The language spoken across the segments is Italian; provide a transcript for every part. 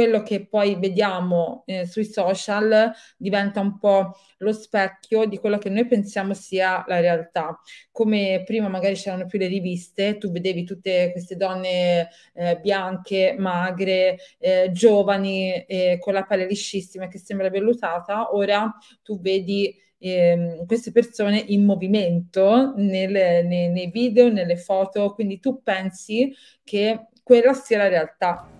quello che poi vediamo eh, sui social diventa un po' lo specchio di quello che noi pensiamo sia la realtà. Come prima magari c'erano più le riviste, tu vedevi tutte queste donne eh, bianche, magre, eh, giovani, eh, con la pelle liscissima che sembra vellutata, ora tu vedi eh, queste persone in movimento nel, nei, nei video, nelle foto, quindi tu pensi che quella sia la realtà.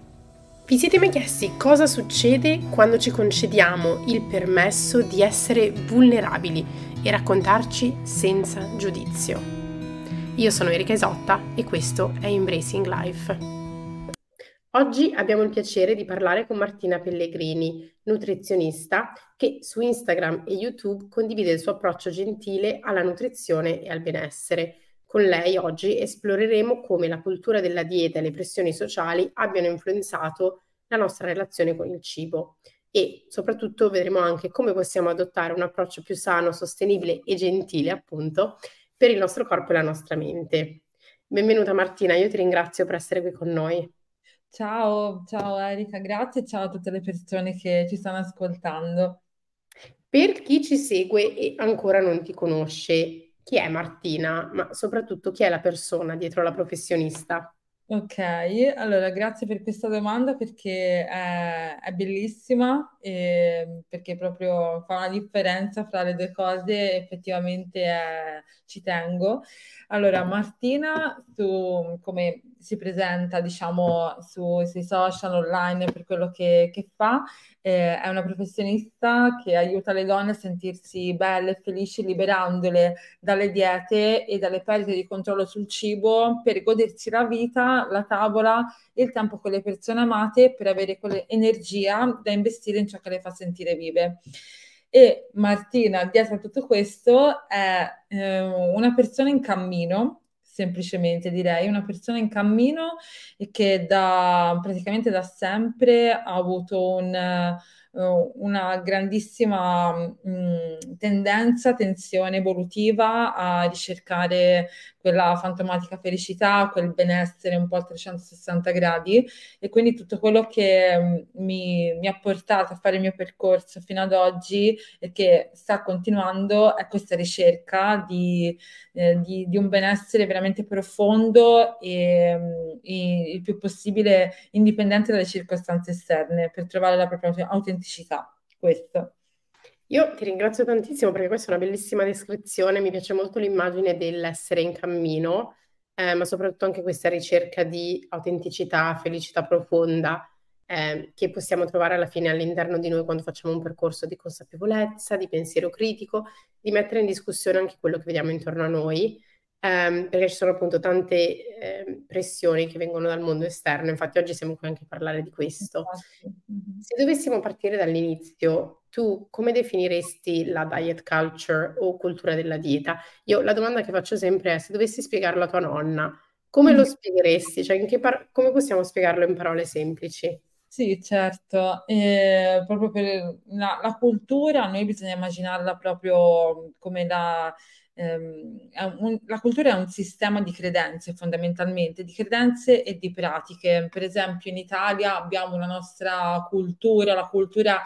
Vi siete mai chiesti cosa succede quando ci concediamo il permesso di essere vulnerabili e raccontarci senza giudizio? Io sono Erika Isotta e questo è Embracing Life. Oggi abbiamo il piacere di parlare con Martina Pellegrini, nutrizionista che su Instagram e YouTube condivide il suo approccio gentile alla nutrizione e al benessere. Con lei oggi esploreremo come la cultura della dieta e le pressioni sociali abbiano influenzato la nostra relazione con il cibo e soprattutto vedremo anche come possiamo adottare un approccio più sano, sostenibile e gentile, appunto, per il nostro corpo e la nostra mente. Benvenuta Martina, io ti ringrazio per essere qui con noi. Ciao, ciao Erika, grazie ciao a tutte le persone che ci stanno ascoltando. Per chi ci segue e ancora non ti conosce, chi è Martina, ma soprattutto chi è la persona dietro la professionista? Ok, allora grazie per questa domanda perché è, è bellissima e perché proprio fa una differenza fra le due cose, effettivamente è, ci tengo. Allora, Martina, tu come si presenta, diciamo, su, sui social online per quello che, che fa. Eh, è una professionista che aiuta le donne a sentirsi belle felici, liberandole dalle diete e dalle perdite di controllo sul cibo per godersi la vita, la tavola il tempo con le persone amate per avere quell'energia da investire in ciò che le fa sentire vive. E Martina, dietro a tutto questo, è eh, una persona in cammino semplicemente direi, una persona in cammino e che da, praticamente da sempre ha avuto un uh, una grandissima mh, mm, tendenza, tensione evolutiva a ricercare quella fantomatica felicità, quel benessere un po' a 360 gradi e quindi tutto quello che mh, mi, mi, ha portato a fare il mio percorso fino ad oggi e che sta continuando è questa ricerca di, eh, di, di un benessere veramente profondo e, e il più possibile indipendente dalle circostanze esterne per trovare la propria autenticità. Questo. Io ti ringrazio tantissimo perché questa è una bellissima descrizione, mi piace molto l'immagine dell'essere in cammino, eh, ma soprattutto anche questa ricerca di autenticità, felicità profonda eh, che possiamo trovare alla fine all'interno di noi quando facciamo un percorso di consapevolezza, di pensiero critico, di mettere in discussione anche quello che vediamo intorno a noi ehm, perché ci sono appunto tante eh, pressioni che vengono dal mondo esterno, infatti oggi siamo qui anche a parlare di questo. Se dovessimo partire dall'inizio, tu come definiresti la diet culture o cultura della dieta? Io la domanda che faccio sempre è se dovessi spiegarlo a tua nonna, come lo mm. spiegheresti? Cioè, par- come possiamo spiegarlo in parole semplici? Sì, certo, eh, proprio per la, la, cultura noi bisogna immaginarla proprio come la, ehm, un, la cultura è un sistema di credenze fondamentalmente, di credenze e di pratiche. Per esempio in Italia abbiamo la nostra cultura, la cultura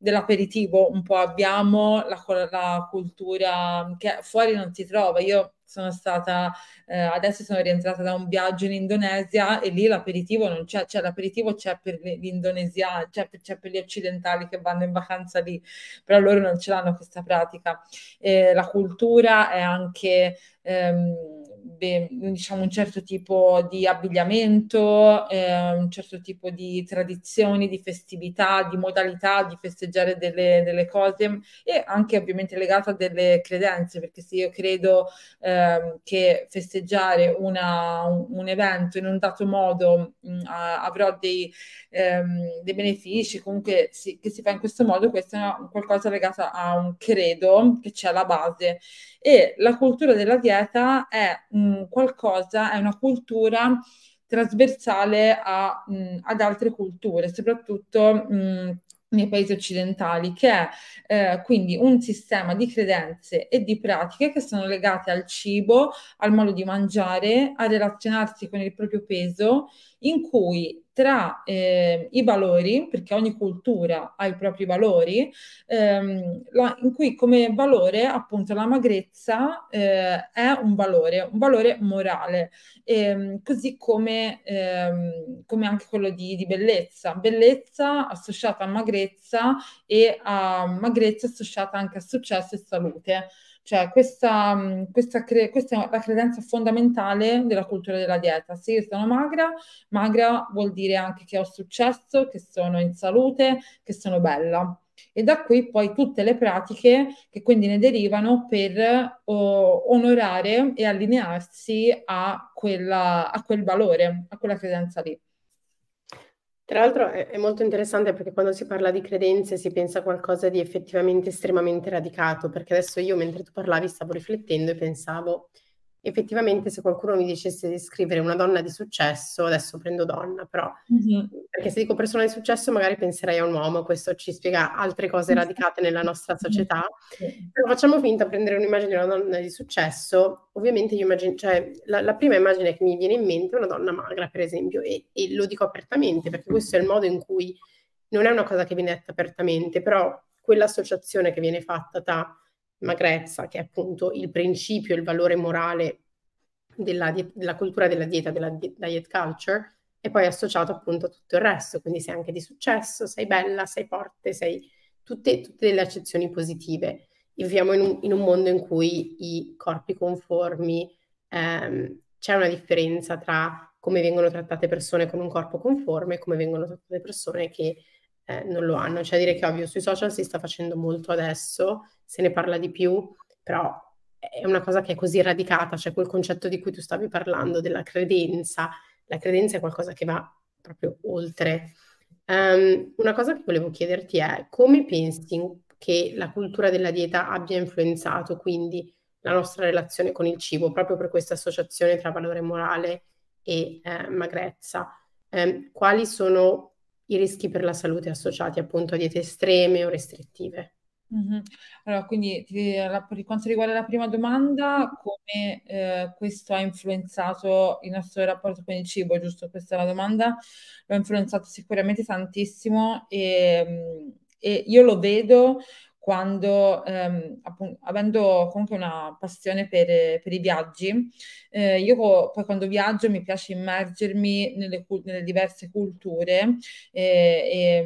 dell'aperitivo, un po' abbiamo la, la cultura che fuori non si trova. Io sono stata, eh, adesso sono rientrata da un viaggio in Indonesia e lì l'aperitivo non c'è, cioè l'aperitivo c'è per gli indonesiani, c'è, c'è, per gli occidentali che vanno in vacanza lì, però loro non ce l'hanno questa pratica. Eh, la cultura è anche... Ehm, diciamo un certo tipo di abbigliamento, eh, un certo tipo di tradizioni, di festività, di modalità di festeggiare delle, delle cose e anche ovviamente legato a delle credenze, perché se io credo eh, che festeggiare una, un, un, evento in un dato modo mh, mm, avrò dei, ehm, dei benefici, comunque si, che si fa in questo modo, questo è qualcosa legato a un credo che c'è alla base. E la cultura della dieta è mh, qualcosa, è una cultura trasversale a, mh, ad altre culture, soprattutto mh, nei paesi occidentali, che è eh, quindi un sistema di credenze e di pratiche che sono legate al cibo, al modo di mangiare, a relazionarsi con il proprio peso in cui tra eh, i valori, perché ogni cultura ha i propri valori, ehm, la, in cui come valore appunto la magrezza eh, è un valore, un valore morale, ehm, così come, ehm, come, anche quello di, di, bellezza. Bellezza associata a magrezza e a magrezza associata anche a successo e salute. Cioè, questa, mm, questa, cre- questa, è la credenza fondamentale della cultura della dieta. Se io sono magra, magra vuol dire anche che ho successo, che sono in salute, che sono bella. E da qui poi tutte le pratiche che quindi ne derivano per oh, onorare e allinearsi a, quella, a quel valore, a quella credenza lì. Tra l'altro è, è, molto interessante perché quando si parla di credenze si pensa a qualcosa di effettivamente estremamente radicato, perché adesso io mentre tu parlavi stavo riflettendo e pensavo, effettivamente se qualcuno mi dicesse di scrivere una donna di successo, adesso prendo donna, però mm-hmm. perché se dico persona di successo magari penserei a un uomo, questo ci spiega altre cose radicate nella nostra società, però facciamo finta di prendere un'immagine di una donna di successo, ovviamente io immagino, cioè la, la, prima immagine che mi viene in mente è una donna magra per esempio e, e lo dico apertamente perché questo è il modo in cui non è una cosa che viene detta apertamente, però quell'associazione che viene fatta tra magrezza, che è appunto il principio, il valore morale della, della cultura della dieta, della diet culture, e poi associato appunto a tutto il resto, quindi sei anche di successo, sei bella, sei forte, sei tutte, tutte delle accezioni positive. Viviamo in un, in un, mondo in cui i corpi conformi, ehm, c'è una differenza tra come vengono trattate persone con un corpo conforme e come vengono trattate persone che eh, non lo hanno. Cioè dire che ovvio sui social si sta facendo molto adesso, se ne parla di più, però è una cosa che è così radicata, cioè quel concetto di cui tu stavi parlando, della credenza, la credenza è qualcosa che va proprio oltre. Um, una cosa che volevo chiederti è come pensi che la cultura della dieta abbia influenzato quindi la nostra relazione con il cibo, proprio per questa associazione tra valore morale e eh, magrezza? Um, quali sono i rischi per la salute associati appunto a diete estreme o restrittive. Mm-hmm. Allora, quindi per quanto riguarda la prima domanda, come eh, questo ha influenzato il nostro rapporto con il cibo, giusto? Questa è la domanda. Lo ha influenzato sicuramente tantissimo e, e io lo vedo quando, ehm, appunto, avendo comunque una passione per, per i viaggi, eh, io poi quando viaggio mi piace immergermi nelle, nelle diverse culture e,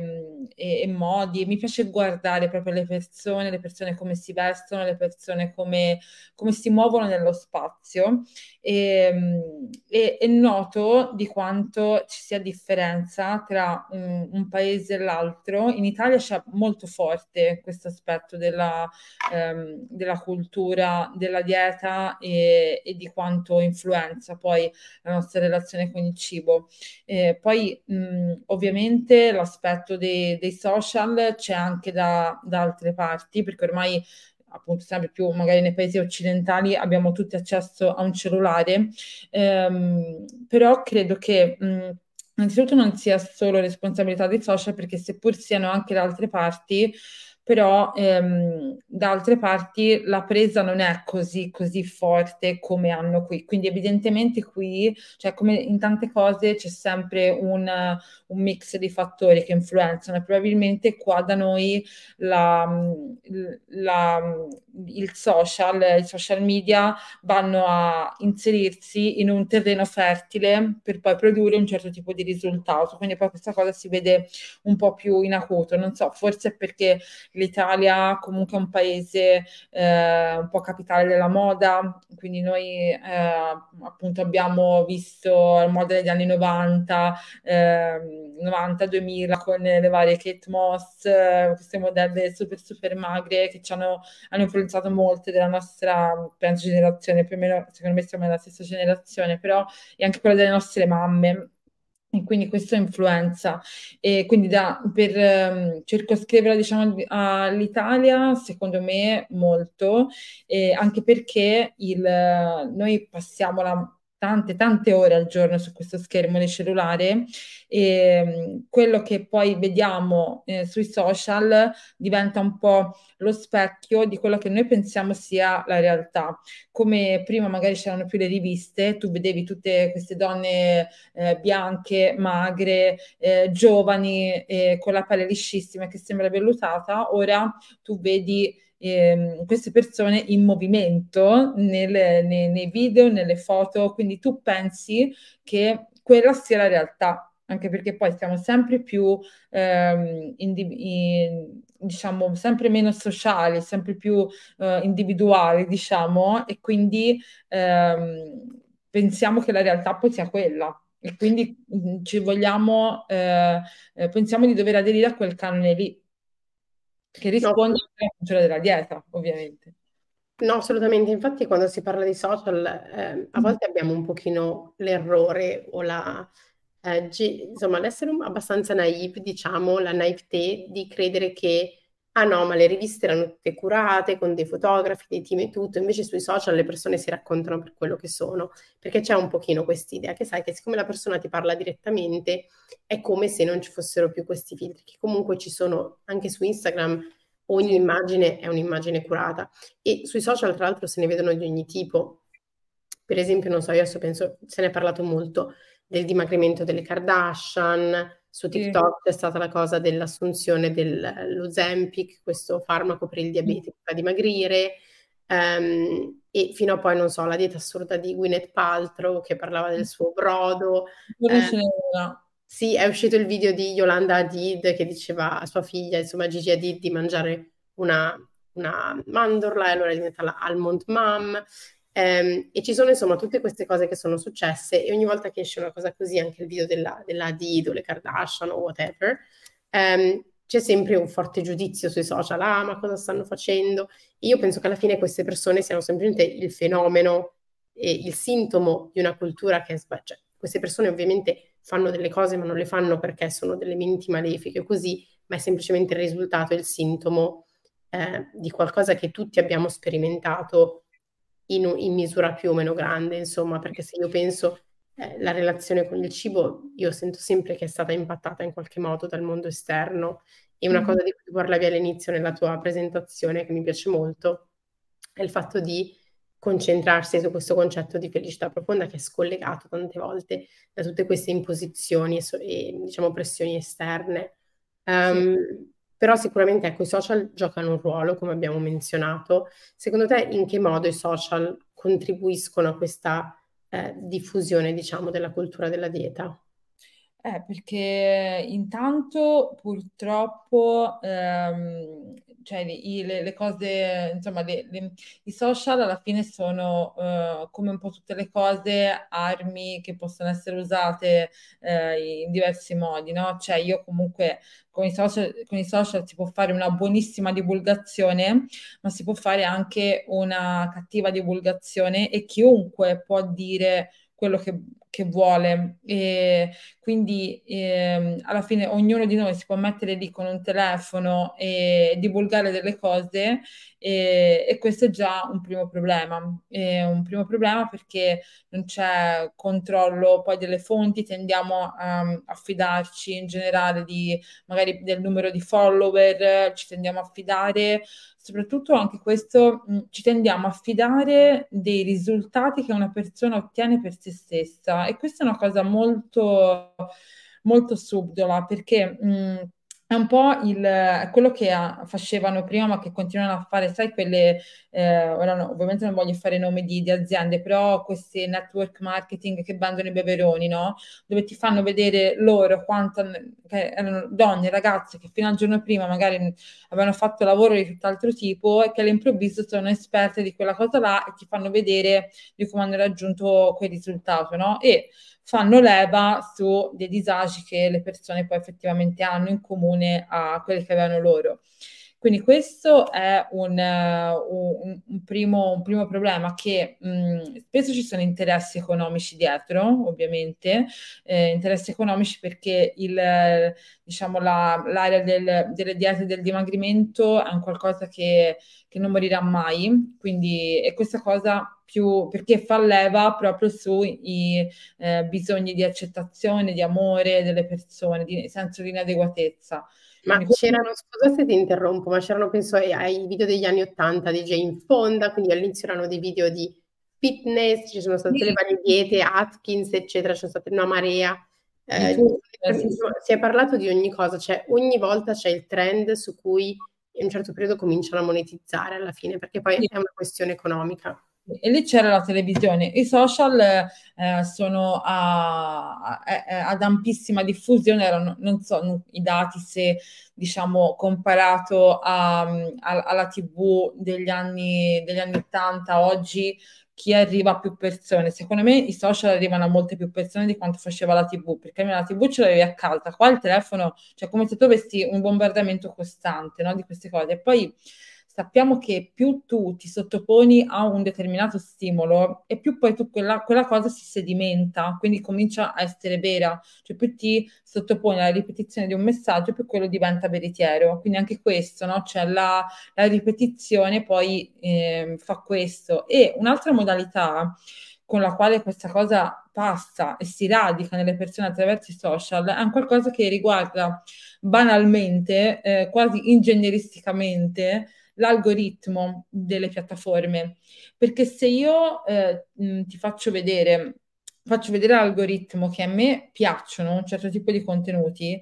e, e, modi, mi piace guardare proprio le persone, le persone come si vestono, le persone come, come si muovono nello spazio e, e, e, noto di quanto ci sia differenza tra un, un paese e l'altro. In Italia c'è molto forte questo aspetto della, ehm, della cultura, della dieta e, e, di quanto influenza poi la nostra relazione con il cibo. Eh, poi mh, ovviamente l'aspetto dei, dei social c'è anche da, da altre parti, perché ormai appunto sempre più magari nei paesi occidentali abbiamo tutti accesso a un cellulare, ehm, però credo che mh, innanzitutto non sia solo responsabilità dei social perché seppur siano anche da altre parti, però ehm, da altre parti la presa non è così, così forte come hanno qui. Quindi evidentemente qui, cioè come in tante cose, c'è sempre un, un mix di fattori che influenzano probabilmente qua da noi la, la, il social, i social media vanno a inserirsi in un terreno fertile per poi produrre un certo tipo di risultato. Quindi poi questa cosa si vede un po' più in acuto. Non so, forse perché l'Italia comunque è un paese eh, un po' capitale della moda, quindi noi eh, appunto abbiamo visto la moda degli anni 90, eh, 90-2000 con le varie Kate Moss, eh, queste modelle super super magre che ci hanno, hanno influenzato molte della nostra penso, generazione, più o meno secondo me siamo nella stessa generazione, però è anche quella delle nostre mamme e quindi questo influenza. E quindi da, per um, circoscriverla diciamo, all'Italia, secondo me molto, eh, anche perché il, noi passiamo la tante, tante ore al giorno su questo schermo del cellulare e mm, quello che poi vediamo eh, sui social diventa un po' lo specchio di quello che noi pensiamo sia la realtà. Come prima magari c'erano più le riviste, tu vedevi tutte queste donne eh, bianche, magre, eh, giovani, con la pelle liscissima che sembra vellutata, ora tu vedi ehm, queste persone in movimento nel, nei, nei video, nelle foto, quindi tu pensi che quella sia la realtà anche perché poi siamo sempre più, ehm, indiv- in, diciamo, sempre meno sociali, sempre più eh, individuali, diciamo, e quindi ehm, pensiamo che la realtà poi sia quella. E quindi mh, ci vogliamo, eh, eh, pensiamo di dover aderire a quel canone lì che risponde no. alla cultura della dieta, ovviamente. No, assolutamente. Infatti, quando si parla di social, eh, a mm. volte abbiamo un pochino l'errore o la, eh, gi- insomma, l'essere abbastanza naive, diciamo, la naivete di credere che ah no, ma le riviste erano tutte curate con dei fotografi, dei team e tutto, invece sui social le persone si raccontano per quello che sono, perché c'è un pochino quest'idea che sai che siccome la persona ti parla direttamente è come se non ci fossero più questi filtri, che comunque ci sono anche su Instagram, ogni immagine è un'immagine curata e sui social tra l'altro se ne vedono di ogni tipo. Per esempio, non so, io adesso penso, se ne è parlato molto del dimagrimento delle Kardashian, su TikTok c'è stata la cosa dell'assunzione dello Zempic, questo farmaco per il diabete che fa dimagrire, um, e fino a poi, non so, la dieta assurda di Gwyneth Paltrow che parlava del suo brodo. Eh, sì, è uscito il video di Yolanda Hadid che diceva a sua figlia, insomma, Gigi Hadid, di mangiare una, una mandorla e allora è diventata la Almond Mom. Um, e ci sono insomma tutte queste cose che sono successe e ogni volta che esce una cosa così, anche il video della, della Did o le Kardashian o whatever, um, c'è sempre un forte giudizio sui social, ah ma cosa stanno facendo? Io penso che alla fine queste persone siano semplicemente il fenomeno e il sintomo di una cultura che è sbagliata. Cioè, queste persone ovviamente fanno delle cose ma non le fanno perché sono delle menti malefiche così, ma è semplicemente il risultato, il sintomo eh, di qualcosa che tutti abbiamo sperimentato in, in, misura più o meno grande, insomma, perché se io penso eh, la relazione con il cibo, io sento sempre che è stata impattata in qualche modo dal mondo esterno. E una mm. cosa di cui parlavi all'inizio nella tua presentazione, che mi piace molto, è il fatto di concentrarsi su questo concetto di felicità profonda che è scollegato tante volte da tutte queste imposizioni e, e diciamo pressioni esterne. Um, sì. Però sicuramente ecco, i social giocano un ruolo, come abbiamo menzionato. Secondo te in che modo i social contribuiscono a questa eh, diffusione, diciamo, della cultura della dieta? Eh, perché intanto purtroppo ehm, cioè, i, le, le, cose, insomma, le, le, i social alla fine sono uh, come un po' tutte le cose, armi che possono essere usate uh, in diversi modi, no? Cioè, io comunque con i, social, con i social si può fare una buonissima divulgazione, ma si può fare anche una cattiva divulgazione e chiunque può dire quello che, che vuole. E quindi eh, alla fine ognuno di noi si può mettere lì con un telefono e divulgare delle cose e, e questo è già un primo problema. È un primo problema perché non c'è controllo poi delle fonti, tendiamo a, a fidarci in generale di magari del numero di follower, ci tendiamo a fidare soprattutto anche questo mh, ci tendiamo a fidare dei risultati che una persona ottiene per se stessa e questa è una cosa molto molto subdola perché mh, è un po' il, quello che ha, facevano prima, ma che continuano a fare, sai, quelle, eh, ora no, ovviamente non voglio fare nomi di, di, aziende, però queste network marketing che vendono i beveroni, no? Dove ti fanno vedere loro quanto, che erano donne, ragazze che fino al giorno prima magari avevano fatto lavoro di tutt'altro tipo e che all'improvviso sono esperte di quella cosa là e ti fanno vedere di come hanno raggiunto quel risultato, no? E fanno leva su dei disagi che le persone poi effettivamente hanno in comune a quelli che avevano loro. Quindi questo è un, un, un, primo, un primo, problema che mh, spesso ci sono interessi economici dietro, ovviamente, eh, interessi economici perché il, diciamo, la, l'area del, delle diete del dimagrimento è un qualcosa che, che non morirà mai, quindi e questa cosa più, perché fa leva proprio sui eh, bisogni di accettazione, di amore delle persone, di senso di inadeguatezza. Ma quindi, c'erano, scusa se ti interrompo, ma c'erano penso ai, video degli anni Ottanta di Jane Fonda, quindi all'inizio erano dei video di fitness, ci sono state sì. le varie diete, Atkins, eccetera, c'è stata una marea. Eh, si è parlato di ogni cosa, cioè ogni volta c'è il trend su cui in un certo periodo cominciano a monetizzare alla fine, perché poi sì. è una questione economica. E lì c'era la televisione. I social eh, sono a, a, a, ad ampissima diffusione, erano, non so i dati se diciamo comparato alla TV degli anni, degli anni 80, oggi chi arriva a più persone. Secondo me i social arrivano a molte più persone di quanto faceva la TV, perché la TV ce l'avevi a casa, qua il telefono, cioè come se tu avessi un bombardamento costante no, di queste cose. E poi sappiamo che più tu ti sottoponi a un determinato stimolo e più poi tu quella, quella, cosa si sedimenta, quindi comincia a essere vera, cioè più ti sottoponi alla ripetizione di un messaggio, più quello diventa veritiero. Quindi anche questo, no? Cioè la, la ripetizione poi eh, fa questo. E un'altra modalità con la quale questa cosa passa e si radica nelle persone attraverso i social è un qualcosa che riguarda banalmente, eh, quasi ingegneristicamente, l'algoritmo delle piattaforme. Perché se io eh, ti faccio vedere, faccio vedere l'algoritmo che a me piacciono un certo tipo di contenuti,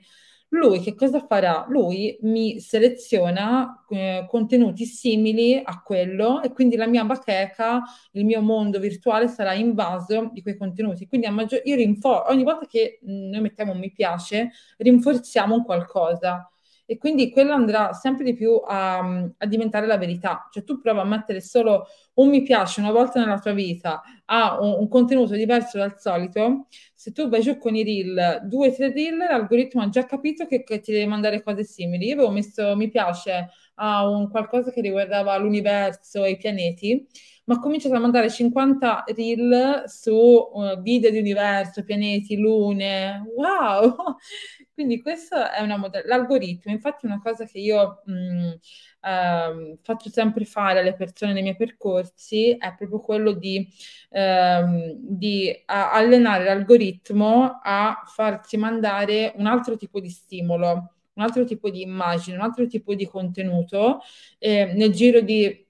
lui che cosa farà? Lui mi seleziona eh, contenuti simili a quello e quindi la mia bacheca, il mio mondo virtuale sarà invaso di quei contenuti. Quindi maggior- io rinfor- ogni volta che noi mettiamo un mi piace, rinforziamo un qualcosa e quindi quello andrà sempre di più a, a, diventare la verità. Cioè tu prova a mettere solo un mi piace una volta nella tua vita a un, un contenuto diverso dal solito, se tu vai giù con i reel, due, tre reel, l'algoritmo ha già capito che, che ti deve mandare cose simili. Io avevo messo mi piace a un qualcosa che riguardava l'universo e i pianeti, ma ho cominciato a mandare 50 reel su uh, video di universo, pianeti, lune. Wow! Quindi questo è una mod- l'algoritmo, infatti è una cosa che io mh, ehm, faccio sempre fare alle persone nei miei percorsi è proprio quello di, ehm, di allenare l'algoritmo a farsi mandare un altro tipo di stimolo, un altro tipo di immagine, un altro tipo di contenuto eh, nel giro di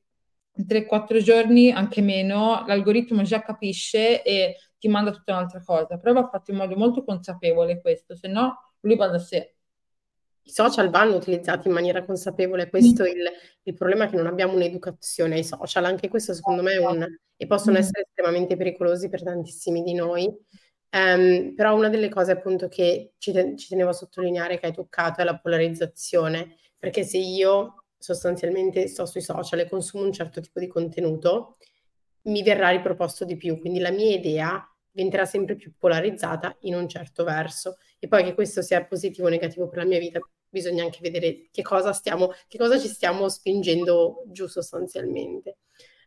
3-4 giorni, anche meno, l'algoritmo già capisce e ti manda tutta un'altra cosa. Però va fatto in modo molto consapevole questo, se no lui va da sé. I social vanno utilizzati in maniera consapevole, questo è il, il problema è che non abbiamo un'educazione ai social, anche questo secondo me è un, e possono mm. essere estremamente pericolosi per tantissimi di noi. Um, però una delle cose appunto che ci, te- ci tenevo a sottolineare che hai toccato è la polarizzazione, perché se io sostanzialmente sto sui social e consumo un certo tipo di contenuto, mi verrà riproposto di più, quindi la mia idea diventerà sempre più polarizzata in un certo verso. E poi che questo sia positivo o negativo per la mia vita, bisogna anche vedere che cosa, stiamo, che cosa ci stiamo spingendo giù sostanzialmente.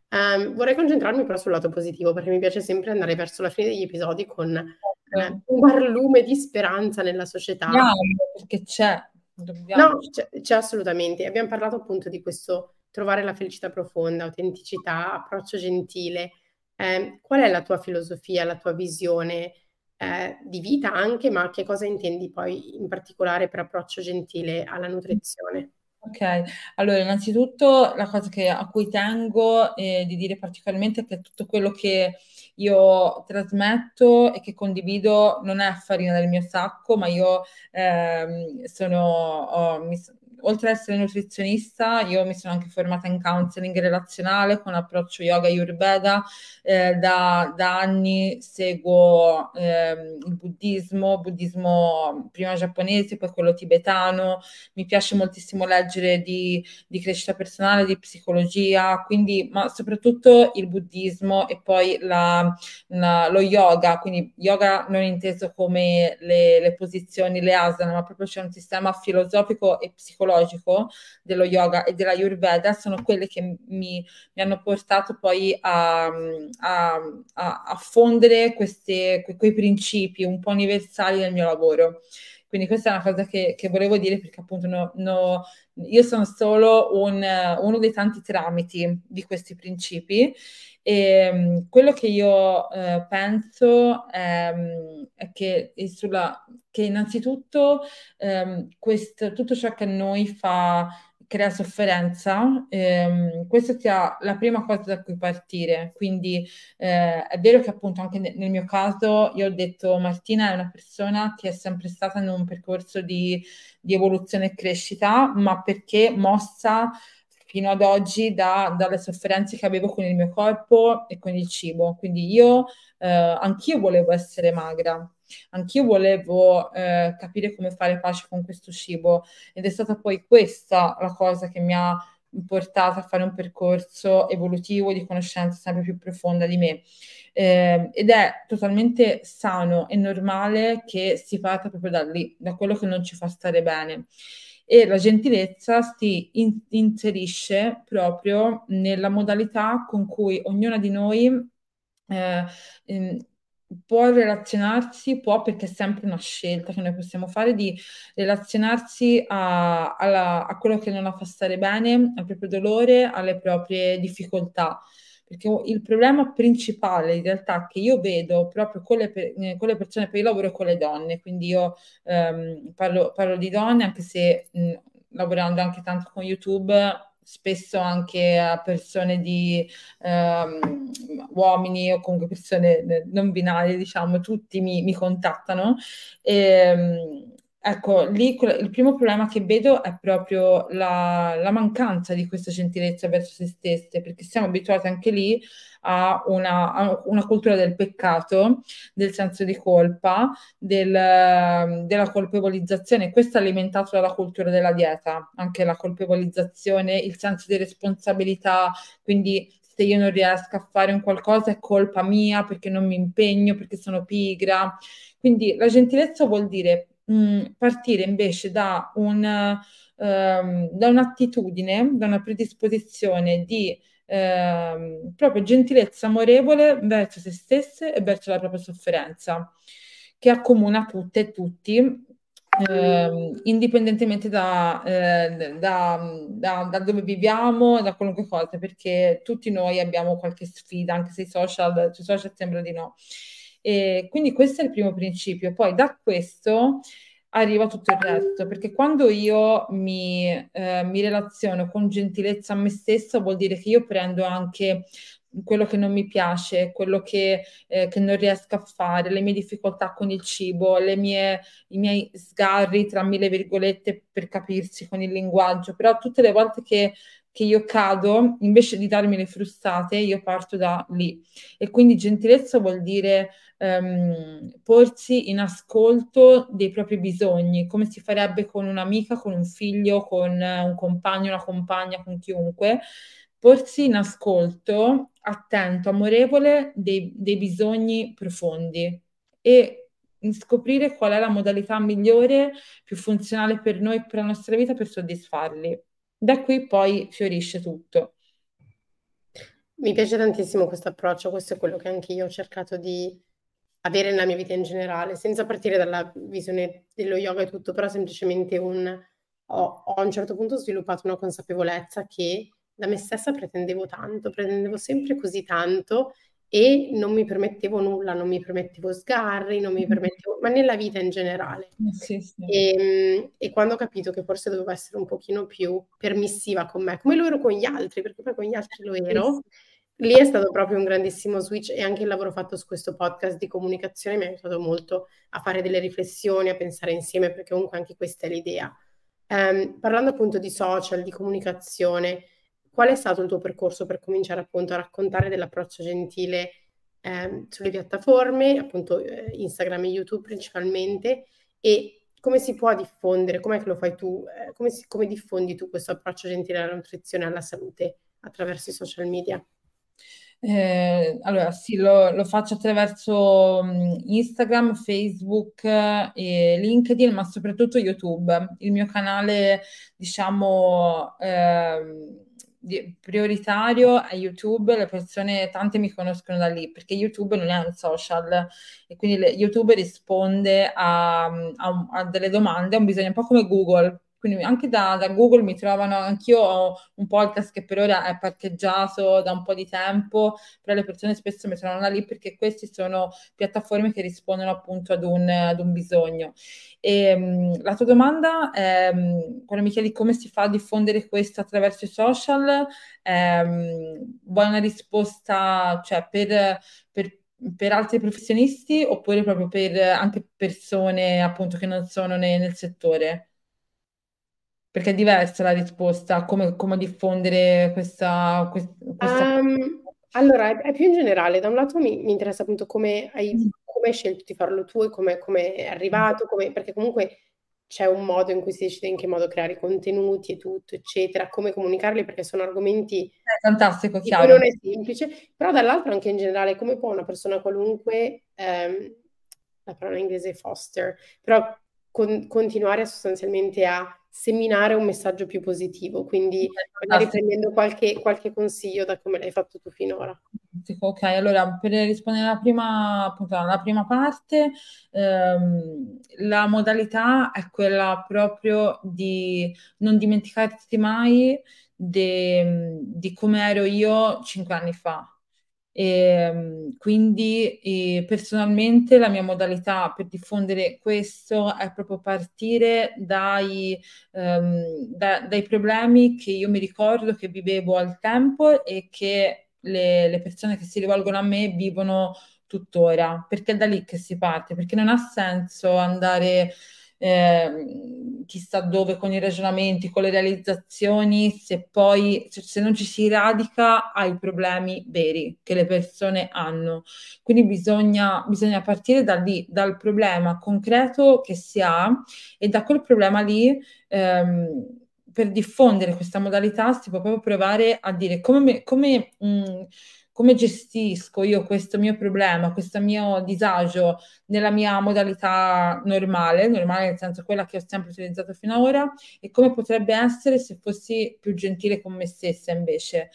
Um, vorrei concentrarmi però sul lato positivo, perché mi piace sempre andare verso la fine degli episodi con eh, un barlume di speranza nella società. Dobbiamo, perché c'è. Dobbiamo. No, c'è, c'è assolutamente. Abbiamo parlato appunto di questo trovare la felicità profonda, autenticità, approccio gentile, eh, qual è la tua filosofia, la tua visione eh, di vita anche, ma che cosa intendi poi in particolare per approccio gentile alla nutrizione? Ok, allora innanzitutto la cosa che, a cui tengo eh, di dire particolarmente è che tutto quello che io trasmetto e che condivido non è farina del mio sacco, ma io ehm, sono, ho, mi, oltre ad essere nutrizionista, io mi sono anche formata in counseling relazionale con approccio yoga ayurveda. Eh, da, da, anni seguo eh, il buddismo, buddismo prima giapponese, poi quello tibetano. Mi piace moltissimo leggere di, di crescita personale, di psicologia, quindi, ma soprattutto il buddismo e poi la, la, lo yoga, quindi yoga non inteso come le, le posizioni, le asana, ma proprio c'è un sistema filosofico e psicologico psicologico dello yoga e della Ayurveda sono quelle che mi, mi hanno portato poi a, a, a, fondere queste, que, quei principi un po' universali nel mio lavoro. Quindi questa è una cosa che, che volevo dire perché appunto no, no, io sono solo un, uno dei tanti tramiti di questi principi E um, quello che io uh, penso è, um, è che, sulla, che innanzitutto um, questo, tutto ciò che a noi fa crea sofferenza, ehm, questa sia la prima cosa da cui partire. Quindi eh, è vero che appunto anche nel, nel mio caso io ho detto Martina è una persona che è sempre stata in un percorso di, di evoluzione e crescita, ma perché mossa fino ad oggi da, dalle sofferenze che avevo con il mio corpo e con il cibo. Quindi io, eh, anch'io volevo essere magra, anch'io volevo eh, capire come fare pace con questo cibo ed è stata poi questa la cosa che mi ha portata a fare un percorso evolutivo di conoscenza sempre più profonda di me. Eh, ed è totalmente sano e normale che si parta proprio da lì, da quello che non ci fa stare bene e la gentilezza si in- inserisce proprio nella modalità con cui ognuna di noi eh, in, può relazionarsi, può perché è sempre una scelta che noi possiamo fare di relazionarsi a, alla, a quello che non la fa stare bene, al proprio dolore, alle proprie difficoltà perché il problema principale in realtà che io vedo proprio con le, eh, con le persone, per il lavoro con le donne, quindi io ehm, parlo, parlo, di donne anche se mh, lavorando anche tanto con YouTube spesso anche a persone di ehm, uomini o comunque persone eh, non binarie, diciamo, tutti mi, mi contattano. E, ehm, Ecco, lì il primo problema che vedo è proprio la, la, mancanza di questa gentilezza verso se stesse, perché siamo abituati anche lì a una, a una cultura del peccato, del senso di colpa, del, della colpevolizzazione. Questo è alimentato dalla cultura della dieta, anche la colpevolizzazione, il senso di responsabilità, quindi se io non riesco a fare un qualcosa è colpa mia perché non mi impegno, perché sono pigra. Quindi la gentilezza vuol dire mh, mm, partire invece da, un, um, da un'attitudine, da una predisposizione di um, proprio gentilezza amorevole verso se stesse e verso la propria sofferenza, che accomuna tutte e tutti. Eh, indipendentemente da, eh, da, da, da, dove viviamo, da qualunque cosa, perché tutti noi abbiamo qualche sfida, anche se social, sui social sembra di no. E quindi questo è il primo principio. Poi da questo arriva tutto il resto, perché quando io mi, eh, mi relaziono con gentilezza a me stessa, vuol dire che io prendo anche quello che non mi piace, quello che, eh, che, non riesco a fare, le mie difficoltà con il cibo, mie, i miei sgarri, tra mille virgolette, per capirsi con il linguaggio, però tutte le volte che che io cado, invece di darmi le frustate, io parto da lì. E quindi gentilezza vuol dire um, porsi in ascolto dei propri bisogni, come si farebbe con un'amica, con un figlio, con un compagno, una compagna, con chiunque. Porsi in ascolto, attento, amorevole dei, dei bisogni profondi e scoprire qual è la modalità migliore, più funzionale per noi per la nostra vita per soddisfarli. Da qui poi fiorisce tutto. Mi piace tantissimo questo approccio, questo è quello che anche io ho cercato di avere nella mia vita in generale, senza partire dalla visione dello yoga e tutto, però semplicemente un, ho, ho a un certo punto sviluppato una consapevolezza che da me stessa pretendevo tanto, pretendevo sempre così tanto e non mi permettevo nulla, non mi permettevo sgarri, non mi permettevo, ma nella vita in generale. Eh, sì, sì. E, ehm, e, quando ho capito che forse dovevo essere un pochino più permissiva con me, come lo ero con gli altri, perché poi con gli altri lo ero, lì è stato proprio un grandissimo switch e anche il lavoro fatto su questo podcast di comunicazione mi ha aiutato molto a fare delle riflessioni, a pensare insieme, perché comunque anche questa è l'idea. Um, parlando appunto di social, di comunicazione, qual è stato il tuo percorso per cominciare appunto a raccontare dell'approccio gentile eh, sulle piattaforme, appunto eh, Instagram e YouTube principalmente, e come si può diffondere, com'è che lo fai tu, eh, come, si, come diffondi tu questo approccio gentile alla nutrizione e alla salute attraverso i social media? Eh, allora, sì, lo, lo faccio attraverso um, Instagram, Facebook eh, e LinkedIn, ma soprattutto YouTube. Il mio canale, diciamo, eh, prioritario a YouTube, le persone, tante mi conoscono da lì, perché YouTube non è un social e quindi le, YouTube risponde a, a, a, delle domande, a un bisogno un po' come Google, quindi anche da, da Google mi trovano, anch'io ho un podcast che per ora è parcheggiato da un po' di tempo, però le persone spesso mi trovano da lì perché queste sono piattaforme che rispondono appunto ad un, ad un bisogno. E, um, la tua domanda, è, um, quando mi chiedi come si fa a diffondere questo attraverso i social, um, vuoi una risposta, cioè per, per per altri professionisti oppure proprio per anche persone appunto che non sono ne, nel settore? Perché è diversa la risposta, come, come diffondere questa... questa... Um, allora, è, è, più in generale, da un lato mi, mi interessa appunto come hai, mm. come hai, scelto di farlo tu e come, come è arrivato, come, perché comunque c'è un modo in cui si decide in che modo creare i contenuti e tutto, eccetera, come comunicarli, perché sono argomenti è fantastico, chiaro. non è semplice, però dall'altro anche in generale come può una persona qualunque, ehm, la parola in inglese è foster, però con, continuare sostanzialmente a seminare un messaggio più positivo, quindi magari prendendo qualche, qualche consiglio da come l'hai fatto tu finora. Ok, allora per rispondere alla prima, appunto, alla prima parte, ehm, la modalità è quella proprio di non dimenticarti mai de, di come ero io cinque anni fa. E, ehm, quindi e personalmente la mia modalità per diffondere questo è proprio partire dai, um, da, dai problemi che io mi ricordo che vivevo al tempo e che le, le persone che si rivolgono a me vivono tuttora, perché è da lì che si parte, perché non ha senso andare eh, chissà dove con i ragionamenti, con le realizzazioni, se poi se, se non ci si radica ai problemi veri che le persone hanno. Quindi bisogna, bisogna partire da lì, dal problema concreto che si ha e da quel problema lì. Ehm, per diffondere questa modalità si può proprio provare a dire come, come mh, mm, come gestisco io questo mio problema, questo mio disagio nella mia modalità normale, normale nel senso quella che ho sempre utilizzato fino ad ora, e come potrebbe essere se fossi più gentile con me stessa invece.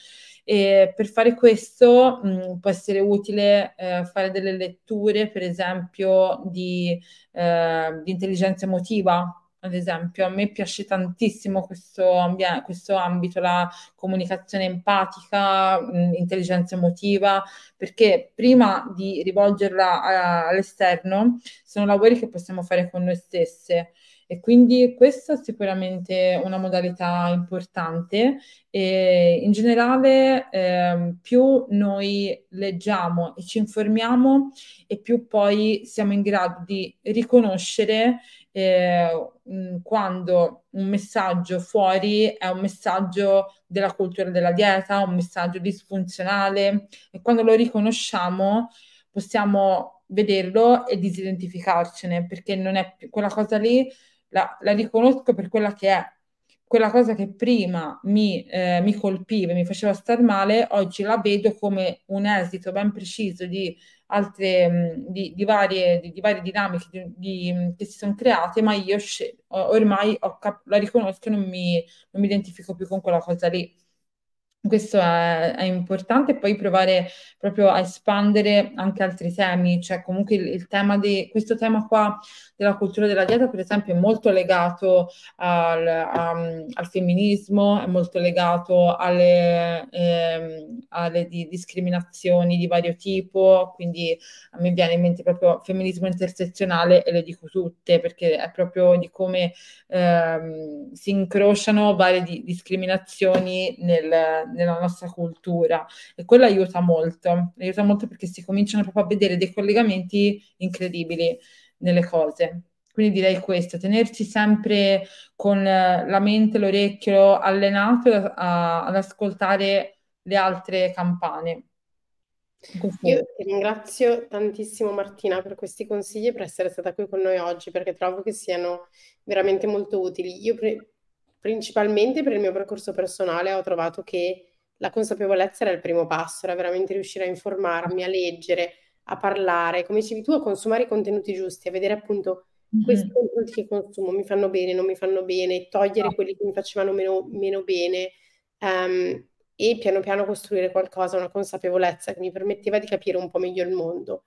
E per fare questo mh, può essere utile eh, fare delle letture, per esempio, di, eh, di intelligenza emotiva, ad esempio. A me piace tantissimo questo, ambien- questo ambito, la comunicazione empatica, mh, intelligenza emotiva, perché prima di rivolgerla a- all'esterno sono lavori che possiamo fare con noi stesse. E quindi questa è sicuramente una modalità importante e in generale eh, più noi leggiamo e ci informiamo e più poi siamo in grado di riconoscere eh, quando un messaggio fuori è un messaggio della cultura della dieta, un messaggio disfunzionale e quando lo riconosciamo possiamo vederlo e disidentificarcene perché non è più quella cosa lì la, la riconosco per quella che è quella cosa che prima mi, eh, mi colpiva mi faceva star male, oggi la vedo come un esito ben preciso di altre, di, di, varie, di, di varie, dinamiche di, che si sono create, ma io ormai cap- la riconosco e non mi, non mi identifico più con quella cosa lì. Questo è, è, importante, poi provare proprio a espandere anche altri temi, cioè comunque il, il tema di questo tema qua della cultura della dieta, per esempio, è molto legato al, a, al femminismo, è molto legato alle, ehm, alle di, discriminazioni di vario tipo, quindi a me viene in mente proprio femminismo intersezionale e le dico tutte perché è proprio di come ehm, si incrociano varie di, discriminazioni nel nella nostra cultura e quello aiuta molto, aiuta molto perché si cominciano proprio a vedere dei collegamenti incredibili nelle cose. Quindi direi questo, tenerci sempre con la mente, l'orecchio allenato a, ad ascoltare le altre campane. Io ti ringrazio tantissimo Martina per questi consigli e per essere stata qui con noi oggi perché trovo che siano veramente molto utili. Io pre- principalmente per il mio percorso personale ho trovato che la consapevolezza era il primo passo, era veramente riuscire a informarmi, a leggere, a parlare, come dicevi tu, a consumare i contenuti giusti, a vedere appunto mm-hmm. questi contenuti che consumo mi fanno bene, non mi fanno bene, togliere no. quelli che mi facevano meno, meno bene um, e piano piano costruire qualcosa, una consapevolezza che mi permetteva di capire un po' meglio il mondo.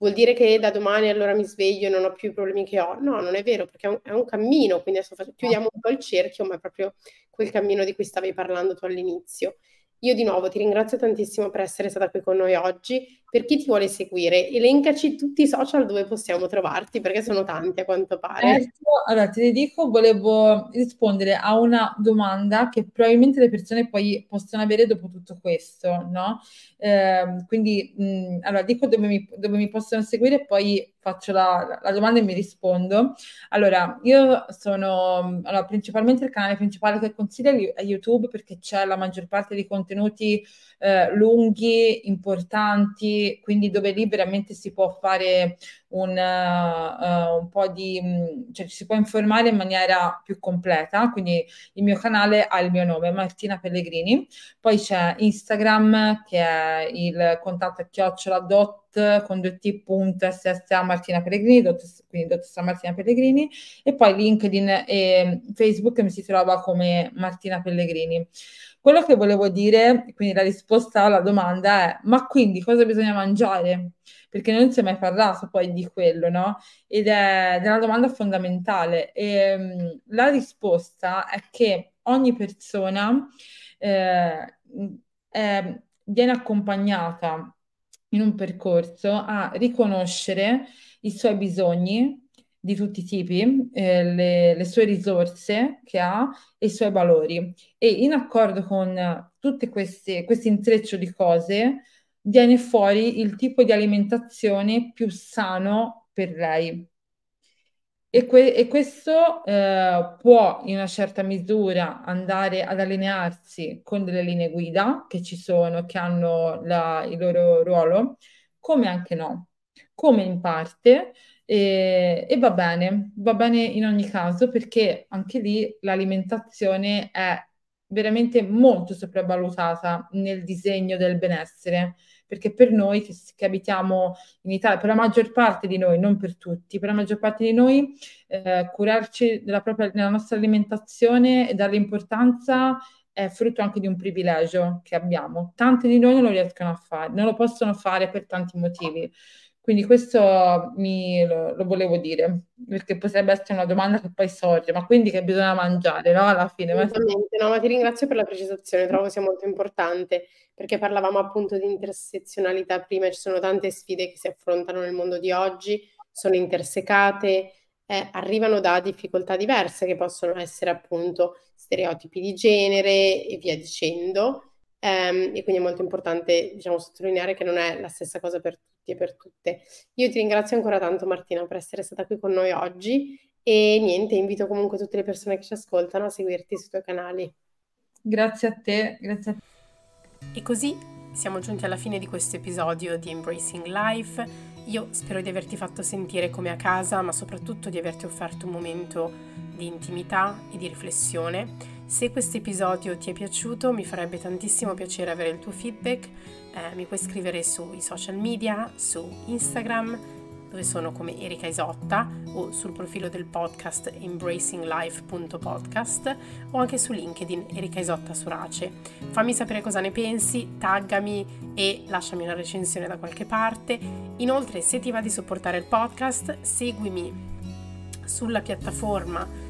Vuol dire che da domani allora mi sveglio e non ho più i problemi che ho. No, non è vero, perché è un, è un cammino, quindi adesso faccio, chiudiamo un po' il cerchio, ma è proprio quel cammino di cui stavi parlando tu all'inizio. Io di nuovo ti ringrazio tantissimo per essere stata qui con noi oggi. Per chi ti vuole seguire, elencaci tutti i social dove possiamo trovarti, perché sono tanti a quanto pare. Certo, allora ne dico, volevo rispondere a una domanda che probabilmente le persone poi possono avere dopo tutto questo, no? Eh, quindi, mh, allora dico dove mi, dove mi possono seguire e poi faccio la, la, domanda e mi rispondo. Allora, io sono, allora, principalmente il canale principale che consiglio è YouTube perché c'è la maggior parte di contenuti eh, lunghi, importanti, quindi dove lì veramente si può fare un, uh, un po' di, mm, cioè ci si può informare in maniera più completa, quindi il mio canale ha il mio nome, Martina Pellegrini, poi c'è Instagram che è il contatto chiocciola dot con due t punto ssa Martina Pellegrini, dot, quindi dottoressa Martina Pellegrini, e poi LinkedIn e Facebook mi si trova come Martina Pellegrini. Quello che volevo dire, quindi la risposta alla domanda è, ma quindi cosa bisogna mangiare? Perché non si è mai parlato poi di quello, no? Ed è, una domanda fondamentale. E, um, la risposta è che ogni persona eh, è, viene accompagnata in un percorso a riconoscere i suoi bisogni di tutti i tipi, eh, le, le, sue risorse che ha e i suoi valori. E in accordo con queste, questo intreccio di cose, viene fuori il tipo di alimentazione più sano per lei. E, que- e questo eh, può in una certa misura andare ad allinearsi con delle linee guida che ci sono, che hanno la, il loro ruolo, come anche no, come in parte e, e, va bene, va bene in ogni caso perché anche lì l'alimentazione è veramente molto sopravvalutata nel disegno del benessere, perché per noi che, che abitiamo in Italia, per la maggior parte di noi, non per tutti, per la maggior parte di noi, eh, curarci della, propria, della nostra alimentazione e dare importanza è frutto anche di un privilegio che abbiamo. Tante di noi non lo riescono a fare, non lo possono fare per tanti motivi. Quindi questo mi, lo, lo, volevo dire, perché potrebbe essere una domanda che poi sorge, ma quindi che bisogna mangiare, no? Alla fine. Esattamente, no, ma ti ringrazio per la precisazione, trovo sia molto importante, perché parlavamo appunto di intersezionalità prima, ci sono tante sfide che si affrontano nel mondo di oggi, sono intersecate, eh, arrivano da difficoltà diverse che possono essere appunto stereotipi di genere e via dicendo, Um, e quindi è molto importante diciamo, sottolineare che non è la stessa cosa per tutti e per tutte. Io ti ringrazio ancora tanto Martina per essere stata qui con noi oggi e niente, invito comunque tutte le persone che ci ascoltano a seguirti sui tuoi canali. Grazie a te, grazie a te. E così siamo giunti alla fine di questo episodio di Embracing Life. Io spero di averti fatto sentire come a casa, ma soprattutto di averti offerto un momento di intimità e di riflessione se questo episodio ti è piaciuto mi farebbe tantissimo piacere avere il tuo feedback, eh, mi puoi scrivere sui social media, su Instagram, dove sono come Erika Isotta, o sul profilo del podcast embracinglife.podcast o anche su LinkedIn Erika Isotta Surace. Fammi sapere cosa ne pensi, taggami e lasciami una recensione da qualche parte. Inoltre, se ti va di supportare il podcast, seguimi sulla piattaforma